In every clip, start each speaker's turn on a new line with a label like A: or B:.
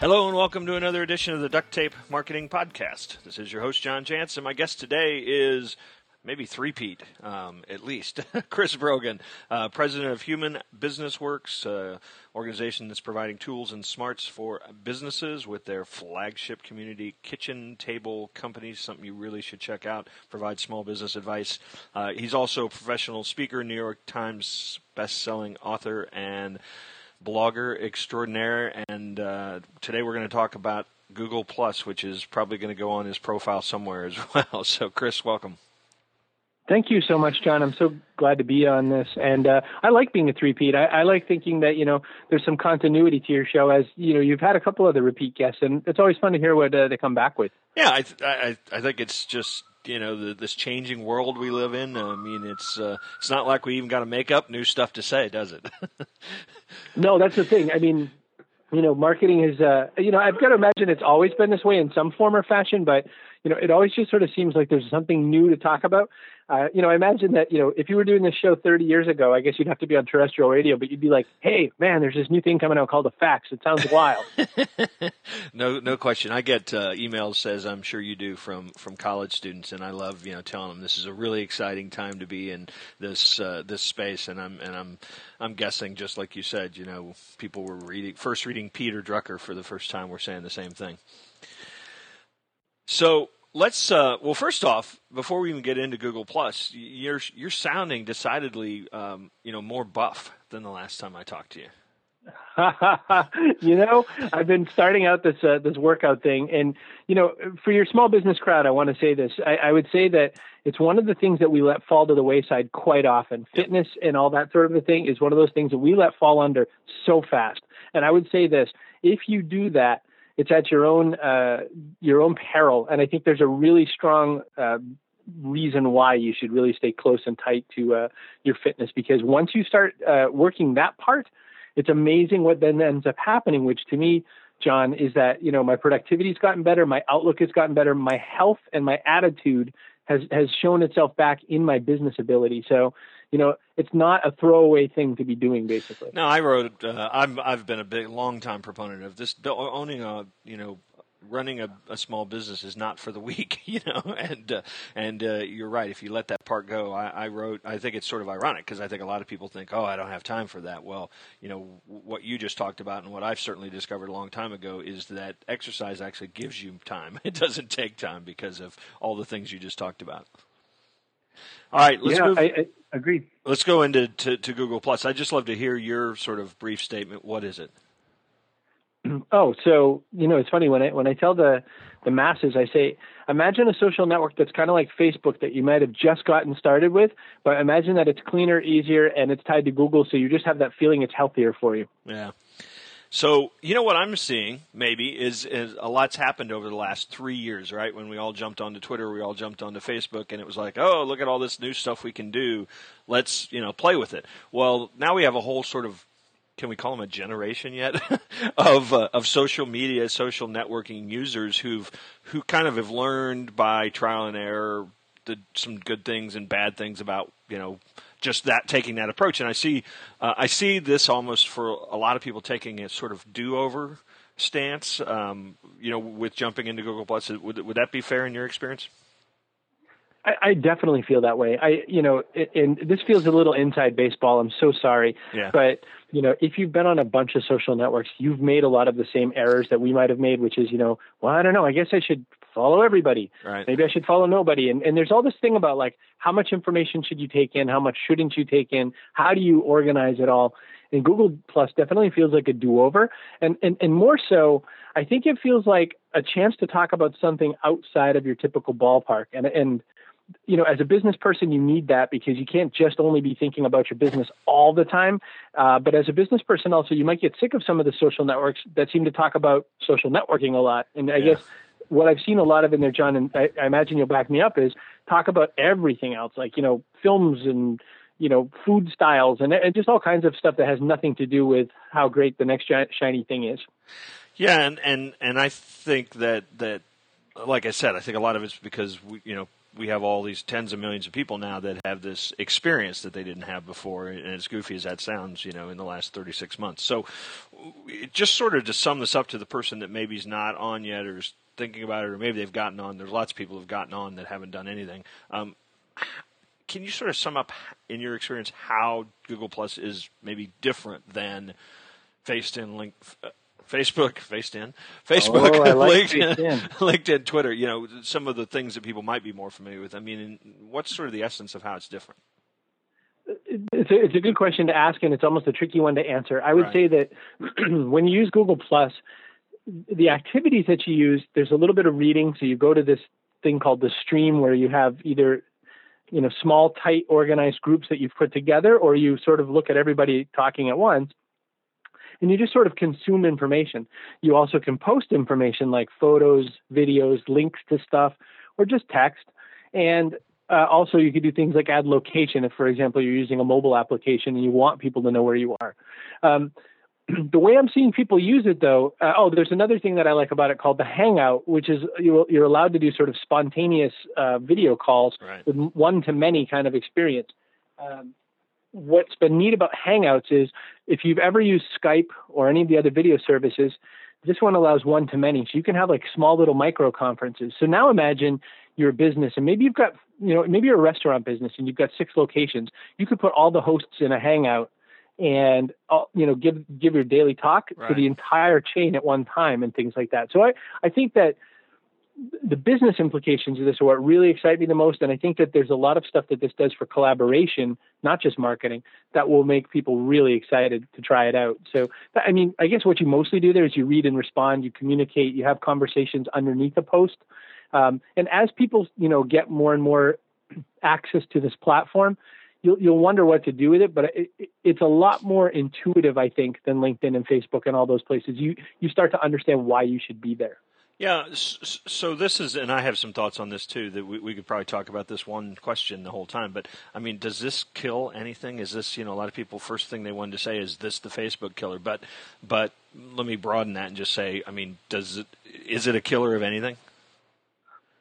A: Hello and welcome to another edition of the Duct Tape Marketing Podcast. This is your host, John Jantsch. My guest today is maybe three-peat, um, at least, Chris Brogan, uh, president of Human Business Works, uh, organization that's providing tools and smarts for businesses with their flagship community kitchen table companies, something you really should check out, provide small business advice. Uh, he's also a professional speaker, New York Times best-selling author, and blogger extraordinaire, and uh, today we're going to talk about Google Plus, which is probably going to go on his profile somewhere as well. So, Chris, welcome.
B: Thank you so much, John. I'm so glad to be on this, and uh, I like being a three-peat. I, I like thinking that you know there's some continuity to your show, as you know you've had a couple of the repeat guests, and it's always fun to hear what uh, they come back with.
A: Yeah, I, I I think it's just you know the, this changing world we live in. I mean, it's uh, it's not like we even got to make up new stuff to say, does it?
B: no, that's the thing. I mean, you know, marketing is uh, you know I've got to imagine it's always been this way in some form or fashion, but you know, it always just sort of seems like there's something new to talk about. Uh, you know, I imagine that, you know, if you were doing this show 30 years ago, I guess you'd have to be on terrestrial radio, but you'd be like, hey, man, there's this new thing coming out called a fax. It sounds wild.
A: no, no question. I get uh, emails, as I'm sure you do, from, from college students, and I love, you know, telling them this is a really exciting time to be in this, uh, this space. And I'm, and I'm, I'm guessing, just like you said, you know, people were reading, first reading Peter Drucker for the first time, were saying the same thing. So let's uh, well first off before we even get into google plus you're you're sounding decidedly um, you know more buff than the last time i talked to you.
B: You know i've been starting out this uh, this workout thing and you know for your small business crowd i want to say this. I, I, would say that it's one of the things that we let fall to the wayside quite often. Fitness and all that sort of a thing is one of those things that we let fall under so fast. And i would say this if you do that it's at your own uh, your own peril. And I think there's a really strong uh, reason why you should really stay close and tight to uh, your fitness because once you start uh, working that part, it's amazing what then ends up happening. Which to me, John, is that you know my productivity's gotten better, my outlook has gotten better, my health and my attitude has has shown itself back in my business ability. So you know, it's not a throwaway thing to be doing, basically.
A: No, I wrote. Uh, I've I've been a big, long time proponent of this. Owning a, you know, running a, a small business is not for the weak, you know. And uh, and uh, you're right. If you let that part go, I, I wrote. I think it's sort of ironic because I think a lot of people think, oh, I don't have time for that. Well, you know, what you just talked about and what I've certainly discovered a long time ago is that exercise actually gives you time. It doesn't take time because of all the things you just talked about. All right, let's
B: yeah,
A: move.
B: I, I agreed.
A: Let's go into to, to Google Plus. I'd just love to hear your sort of brief statement. What is it?
B: Oh, so you know, it's funny when I when I tell the the masses, I say, imagine a social network that's kind of like Facebook that you might have just gotten started with, but imagine that it's cleaner, easier, and it's tied to Google, so you just have that feeling it's healthier for you.
A: Yeah. So you know what I'm seeing maybe is, is a lot's happened over the last three years, right? When we all jumped onto Twitter, we all jumped onto Facebook, and it was like, oh, look at all this new stuff we can do. Let's you know play with it. Well, now we have a whole sort of can we call them a generation yet of uh, of social media, social networking users who've who kind of have learned by trial and error the, some good things and bad things about you know just that taking that approach. And I see uh, I see this almost for a lot of people taking a sort of do over stance. Um, you know, with jumping into Google Plus, would would that be fair in your experience?
B: I, I definitely feel that way. I, you know, and this feels a little inside baseball. I'm so sorry,
A: yeah.
B: but you know, if you've been on a bunch of social networks, you've made a lot of the same errors that we might have made, which is, you know, well, I don't know. I guess I should follow everybody.
A: Right.
B: Maybe I should follow nobody. And and there's all this thing about like how much information should you take in, how much shouldn't you take in, how do you organize it all? And Google Plus definitely feels like a do-over, and and and more so, I think it feels like a chance to talk about something outside of your typical ballpark. And and you know, as a business person, you need that because you can't just only be thinking about your business all the time. Uh, but as a business person, also, you might get sick of some of the social networks that seem to talk about social networking a lot. And I yeah. guess what I've seen a lot of in there, John, and I, I imagine you'll back me up, is talk about everything else, like you know, films and you know, food styles and, and just all kinds of stuff that has nothing to do with how great the next shiny thing is.
A: Yeah, and and and I think that that like I said, I think a lot of it's because we, you know we have all these tens of millions of people now that have this experience that they didn't have before, and as goofy as that sounds, you know, in the last 36 months. So, just sort of to sum this up to the person that maybe is not on yet or is thinking about it, or maybe they've gotten on. There's lots of people who've gotten on that haven't done anything. Um, can you sort of sum up in your experience how Google Plus is maybe different than FaceTime link? Uh, Facebook, FaceTime, Facebook,
B: oh, like
A: LinkedIn, LinkedIn, Twitter. You know, some of the things that people might be more familiar with. I mean, what's sort of the essence of how it's different?
B: It's a, it's a good question to ask, and it's almost a tricky one to answer. I would
A: right.
B: say that when you use Google Plus, the activities that you use, there's a little bit of reading. So you go to this thing called the stream where you have either you know small tight organized groups that you've put together or you sort of look at everybody talking at once and you just sort of consume information. You also can post information like photos videos links to stuff or just text. And uh, also you could do things like add location. If for example you're using a mobile application and you want people to know where you are. Um, the way I'm seeing people use it, though, uh, oh, there's another thing that I like about it called the Hangout, which is you're allowed to do sort of spontaneous uh, video calls
A: right.
B: with one to many kind of experience. Um, what's been neat about Hangouts is if you've ever used Skype or any of the other video services, this one allows one to many. So you can have like small little micro conferences. So now imagine you're a business and maybe you've got, you know, maybe you're a restaurant business and you've got six locations. You could put all the hosts in a Hangout and uh, you know give give your daily talk
A: right.
B: to the entire chain at one time and things like that. So I I think that the business implications of this are what really excite me the most, and I think that there's a lot of stuff that this does for collaboration, not just marketing, that will make people really excited to try it out. So I mean, I guess what you mostly do there is you read and respond, you communicate, you have conversations underneath a post, um, and as people you know get more and more access to this platform, you'll you'll wonder what to do with it, but it, it, it's a lot more intuitive, I think, than LinkedIn and Facebook and all those places. You you start to understand why you should be there.
A: Yeah, so this is, and I have some thoughts on this too. That we, we could probably talk about this one question the whole time. But I mean, does this kill anything? Is this, you know, a lot of people first thing they wanted to say is this the Facebook killer? But but let me broaden that and just say, I mean, does it is it a killer of anything?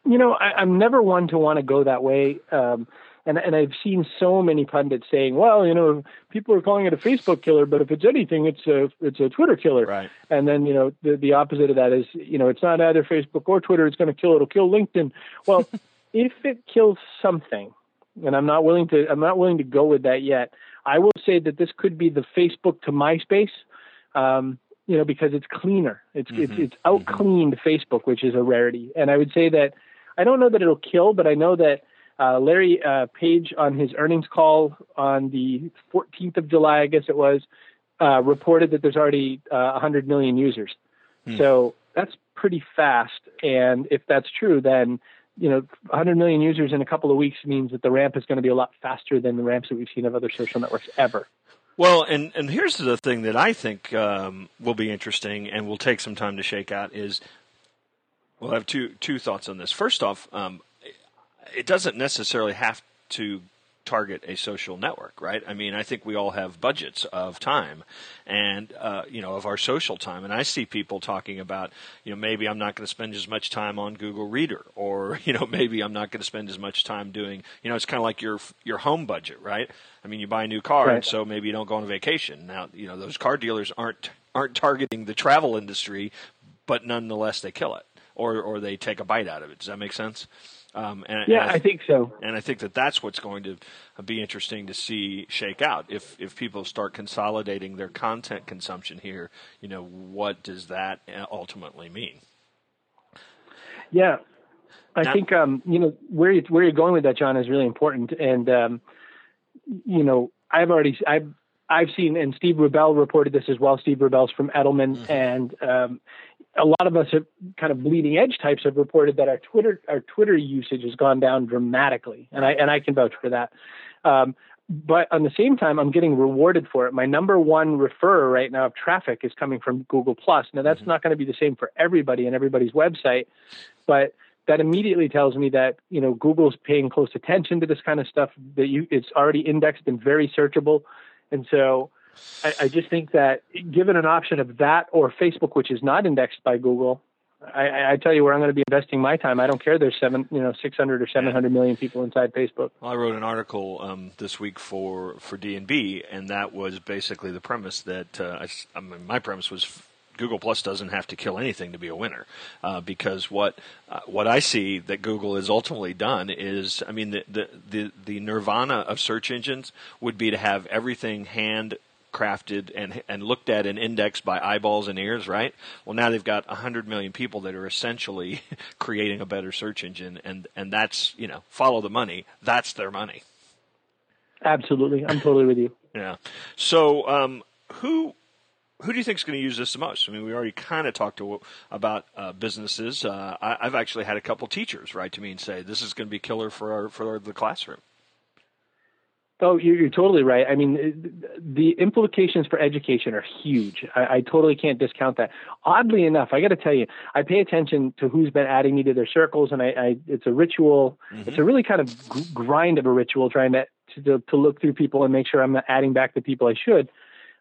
B: You know, I, I'm never one to want to go that way. Um, and and I've seen so many pundits saying, well, you know, people are calling it a Facebook killer, but if it's anything, it's a it's a Twitter killer.
A: Right.
B: And then you know the the opposite of that is you know it's not either Facebook or Twitter. It's going to kill. It'll kill LinkedIn. Well, if it kills something, and I'm not willing to I'm not willing to go with that yet. I will say that this could be the Facebook to MySpace. Um, you know, because it's cleaner. It's mm-hmm. it's it's out cleaned mm-hmm. Facebook, which is a rarity. And I would say that I don't know that it'll kill, but I know that uh, Larry uh, Page on his earnings call on the 14th of July, I guess it was, uh, reported that there's already 100 uh, million users. Hmm. So that's pretty fast. And if that's true, then you know, 100 million users in a couple of weeks means that the ramp is going to be a lot faster than the ramps that we've seen of other social networks ever.
A: Well, and and here's the thing that I think um, will be interesting and will take some time to shake out is. We'll have two two thoughts on this. First off, um, it doesn't necessarily have to target a social network, right? I mean, I think we all have budgets of time and, uh, you know, of our social time. And I see people talking about, you know, maybe I'm not going to spend as much time on Google Reader or, you know, maybe I'm not going to spend as much time doing, you know, it's kind of like your, your home budget, right? I mean, you buy a new car, right. so maybe you don't go on a vacation. Now, you know, those car dealers aren't, aren't targeting the travel industry, but nonetheless they kill it or, or they take a bite out of it. Does that make sense?
B: Um, and, yeah, and I, I, think so.
A: And I think that that's what's going to be interesting to see shake out. If if people start consolidating their content consumption here, you know, what does that ultimately mean?
B: Yeah, I now, think um, you know where you, where you're going with that, John, is really important. And um, you know, I've already I've I've seen, and Steve Rubell reported this as well. Steve Rubell's from Edelman, mm-hmm. and um, a lot of us have kind of bleeding edge types have reported that our Twitter our Twitter usage has gone down dramatically, and I and I can vouch for that. Um, but on the same time, I'm getting rewarded for it. My number one referrer right now of traffic is coming from Google Plus. Now that's mm-hmm. not going to be the same for everybody and everybody's website, but that immediately tells me that you know Google's paying close attention to this kind of stuff. That you it's already indexed and very searchable, and so I, I just think that given an option of that or Facebook, which is not indexed by Google, I, I tell you where I'm going to be investing my time. I don't care. There's seven, you know, 600 or 700 million people inside Facebook.
A: Well, I wrote an article um, this week for for D and B, and that was basically the premise that uh, I, I mean, my premise was Google Plus doesn't have to kill anything to be a winner, uh, because what uh, what I see that Google has ultimately done is, I mean, the, the the the nirvana of search engines would be to have everything hand crafted and and looked at and indexed by eyeballs and ears, right? Well, now they've got 100 million people that are essentially creating a better search engine and and that's, you know, follow the money. That's their money.
B: Absolutely. I'm totally with you.
A: Yeah. So, um, who who do you think is going to use this the most? I mean, we already kind of talked to, about uh, businesses. Uh, I, have actually had a couple teachers write to me and say this is going to be killer for our, for the classroom.
B: Oh, you're, you're, totally right. I mean, the implications for education are huge. I, I totally can't discount that. Oddly enough, I got to tell you, I pay attention to who's been adding me to their circles, and I, I it's a ritual. Mm-hmm. It's a really kind of grind of a ritual, trying to, to to look through people and make sure I'm not adding back the people I should.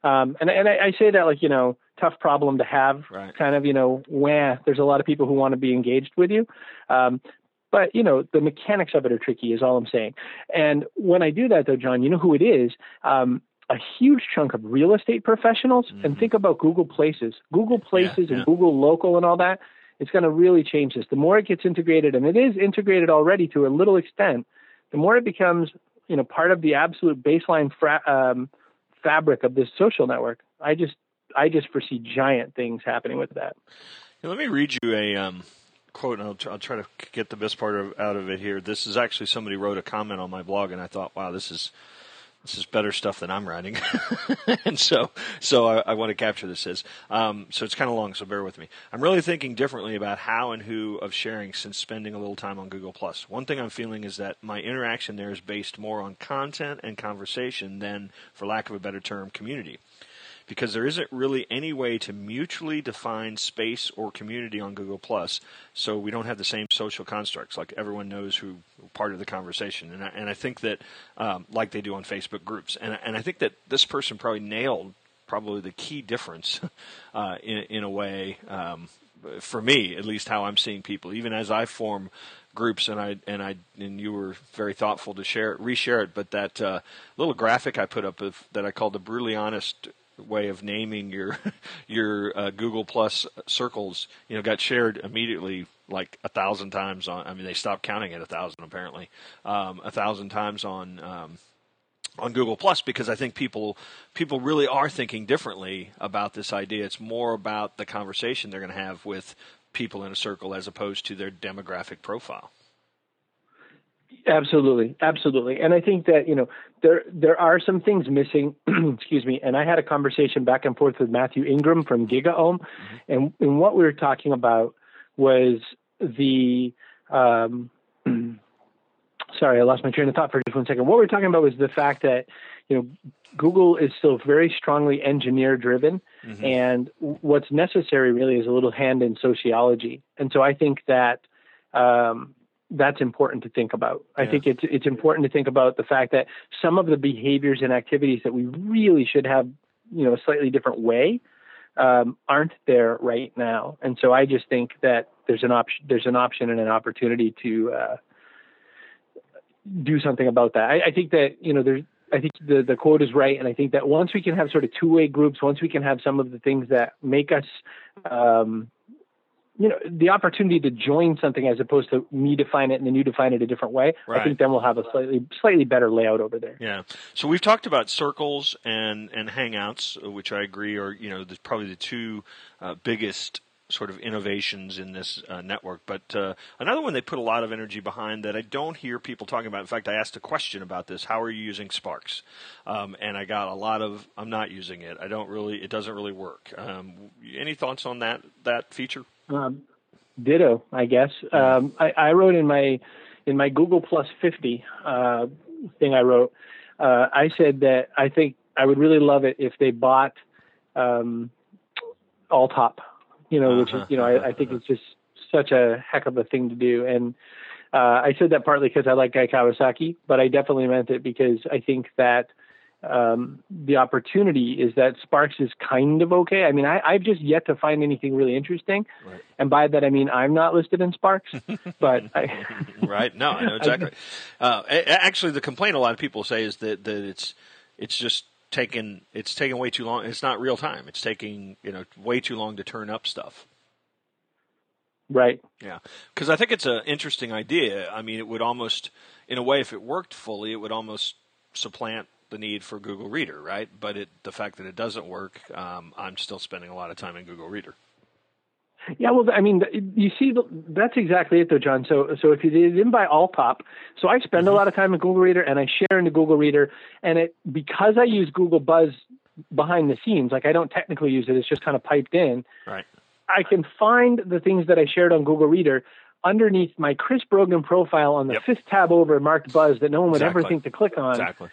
B: Um, and and I, I say that like you know, tough problem to have.
A: Right.
B: Kind of you know, where there's a lot of people who want to be engaged with you. Um, but you know, the mechanics of it are tricky, is all I'm saying. And when I do that, though, John, you know who it is. Um, a huge chunk of real estate professionals, mm-hmm. and think about Google Places, Google Places, yeah, yeah. and Google Local, and all that. It's going to really change this. The more it gets integrated, and it is integrated already to a little extent, the more it becomes, you know, part of the absolute baseline fra- um, fabric of this social network. I just, I just foresee giant things happening with that.
A: let me read you a um, quote, and I'll, try, I'll try to get the best part of, out of it here. This is actually somebody wrote a comment on my blog, and I thought, wow, this is this is better stuff than I'm writing, and so so I, I, want to capture this as. Um, so it's kind of long, so bear with me. I'm really thinking differently about how and who of sharing since spending a little time on Google Plus. One thing I'm feeling is that my interaction there is based more on content and conversation than, for lack of a better term, community because there isn't really any way to mutually define space or community on Google Plus, so we don't have the same social constructs. Like everyone knows who part of the conversation, and I, and I think that um, like they do on Facebook groups, and and I think that this person probably nailed probably the key difference uh, in in a way. Um, for me, at least, how I'm seeing people, even as I form groups, and I and I and you were very thoughtful to share it, reshare it. But that uh, little graphic I put up of, that I called the brutally honest way of naming your your uh, Google Plus circles, you know, got shared immediately like a thousand times on. I mean, they stopped counting at a thousand apparently, um, a thousand times on. Um, on Google Plus because I think people people really are thinking differently about this idea. It's more about the conversation they're going to have with people in a circle as opposed to their demographic profile.
B: Absolutely, absolutely, and I think that you know there there are some things missing. excuse me. And I had a conversation back and forth with Matthew Ingram from GigaOM, mm-hmm. and and what we were talking about was the um, sorry, I lost my train of thought for just one second. What we were talking about was the fact that you know Google is still very strongly engineer driven, mm-hmm. and what's necessary really is a little hand in sociology. And so I think that um, that's important to think about. Yeah. I think it's it's important to think about the fact that some of the behaviors and activities that we really should have, you know, a slightly different way, um, aren't there right now. And so I just think that there's an option, there's an option and an opportunity to uh, do something about that. I, I think that you know there's. I think the, the quote is right, and I think that once we can have sort of two way groups, once we can have some of the things that make us um, you know the opportunity to join something as opposed to me define it and then you define it a different way right. i think then we'll have a slightly slightly better layout over there
A: yeah so we've talked about circles and and hangouts which i agree are you know the, probably the two uh, biggest sort of innovations in this uh, network. But uh, another one they put a lot of energy behind that I don't hear people talking about. In fact, I asked a question about this: How are you using Sparks? Um, and I got a lot of I'm not using it. I don't really. It doesn't really work. Um, any thoughts on that that feature?
B: Um, ditto, I guess. Um, I, I, wrote in my in my Google Plus 50 uh, thing I wrote. Uh, I said that I think I would really love it if they bought um, Alltop. You know, which is you know I, I think it's just such a heck of a thing to do. And uh, I said that partly because I like Guy Kawasaki, but I definitely meant it because I think that um, the opportunity is that Sparks is kind of okay. I mean, I, I've just yet to find anything really interesting, right. and by that I mean I'm not listed in Sparks. but I,
A: right, no, I know exactly. Uh, actually, the complaint a lot of people say is that that it's it's just taking it's taking way too long. It's not real time. It's taking you know way too long to turn up stuff.
B: Right.
A: Yeah, because I think it's an interesting idea. I mean, it would almost, in a way, if it worked fully, it would almost supplant the need for Google Reader, right? But it, the fact that it doesn't work, um, I'm still spending a lot of time in Google Reader.
B: Yeah, well, I mean, you see, that's exactly it, though, John. So, so if you didn't buy Alltop, so I spend mm-hmm. a lot of time in Google Reader, and I share into Google Reader, and it because I use Google Buzz behind the scenes, like I don't technically use it; it's just kind of piped in.
A: Right.
B: I can find the things that I shared on Google Reader underneath my Chris Brogan profile on the yep. fifth tab over marked Buzz that no one would exactly. ever think to click on.
A: Exactly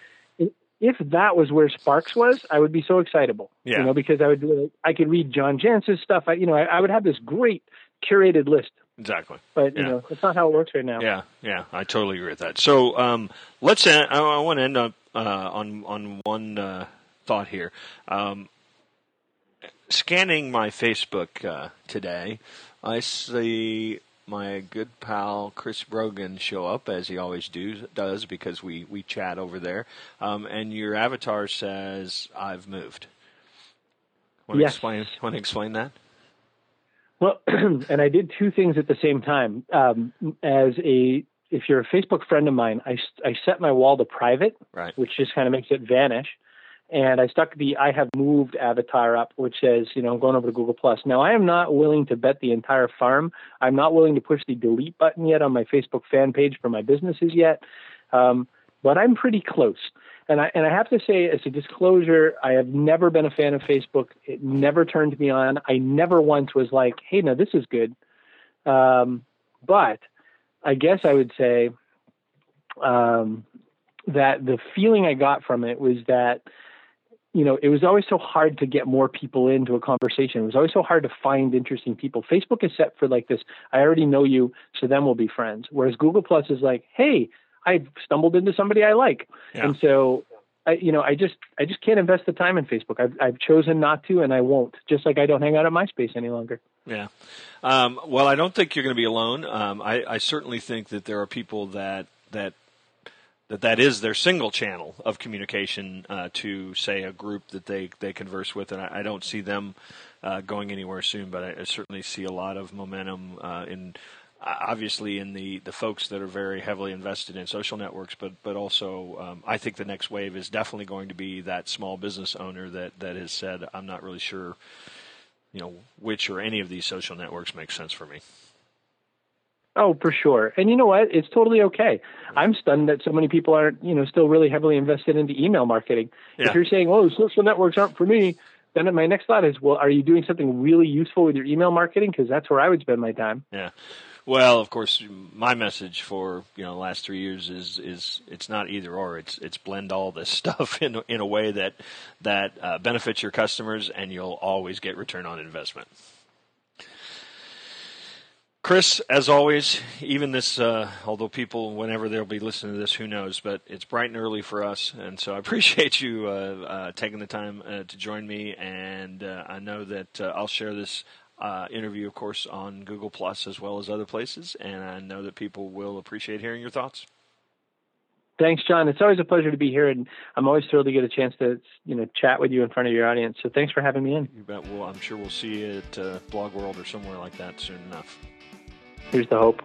B: if that was where Sparks was, I would be so excitable.
A: Yeah.
B: You know, because I would I could read John Jantsch's stuff. I you know I, I would have this great curated list.
A: Exactly.
B: But you know, that's not how it works right now.
A: Yeah, yeah, I totally agree with that. So um, let's. End, I, I want to end up uh, on on one uh, thought here. Um, scanning my Facebook uh, today, I see my good pal Chris Brogan show up as he always do does because we we chat over there. Um, and your avatar says I've moved. Want to yes. explain? Want to explain that?
B: Well, and I did two things at the same time. Um, as a if you're a Facebook friend of mine, I I set my wall to private,
A: right.
B: which just kind of makes it vanish and I stuck the I have moved avatar up, which says, you know, I'm going over to Google Plus. Now, I am not willing to bet the entire farm. I'm not willing to push the delete button yet on my Facebook fan page for my businesses yet, um, but I'm pretty close. And I and I have to say, as a disclosure, I have never been a fan of Facebook. It never turned me on. I never once was like, hey, now this is good. Um, but I guess I would say um, that the feeling I got from it was that you know, it was always so hard to get more people into a conversation. It was always so hard to find interesting people. Facebook is set for like this, I already know you, so then we'll be friends. Whereas Google Plus is like, hey, I stumbled into somebody I like.
A: Yeah.
B: And so I, you know, I just, I just can't invest the time in Facebook. I've, I've chosen not to, and I won't. Just like I don't hang out at MySpace any longer.
A: Yeah. Um, well, I don't think you're going to be alone. Um, I, I certainly think that there are people that that that that is their single channel of communication uh, to say a group that they they converse with, and I, I don't see them uh, going anywhere soon. But I, I, certainly see a lot of momentum uh, in obviously in the, the folks that are very heavily invested in social networks, but but also um, I think the next wave is definitely going to be that small business owner that that has said I'm not really sure, you know, which or any of these social networks makes sense for me.
B: Oh, for sure. And you know what? It's totally okay. I'm stunned that so many people aren't, you know, still really heavily invested into email marketing.
A: Yeah.
B: If you're saying, "Oh, social networks aren't for me," then my next thought is, "Well, are you doing something really useful with your email marketing? Because that's where I would spend my time."
A: Yeah. Well, of course, my message for you know the last three years is is it's not either or. It's it's blend all this stuff in in a way that that uh, benefits your customers, and you'll always get return on investment. Chris, as always, even this, uh, although people, whenever they'll be listening to this, who knows, but it's bright and early for us. And so I appreciate you uh, uh, taking the time uh, to join me. And uh, I know that uh, I'll share this interview, of course, on Google Plus as well as other places. And I know that people will appreciate hearing your thoughts.
B: Thanks, John. It's always a pleasure to be here, and I'm always thrilled to get a chance to, you know, chat with you in front of your audience. So thanks for having me in.
A: You bet. Well, I'm sure we'll see you at Blog World or somewhere like that soon enough.
B: Here's the hope.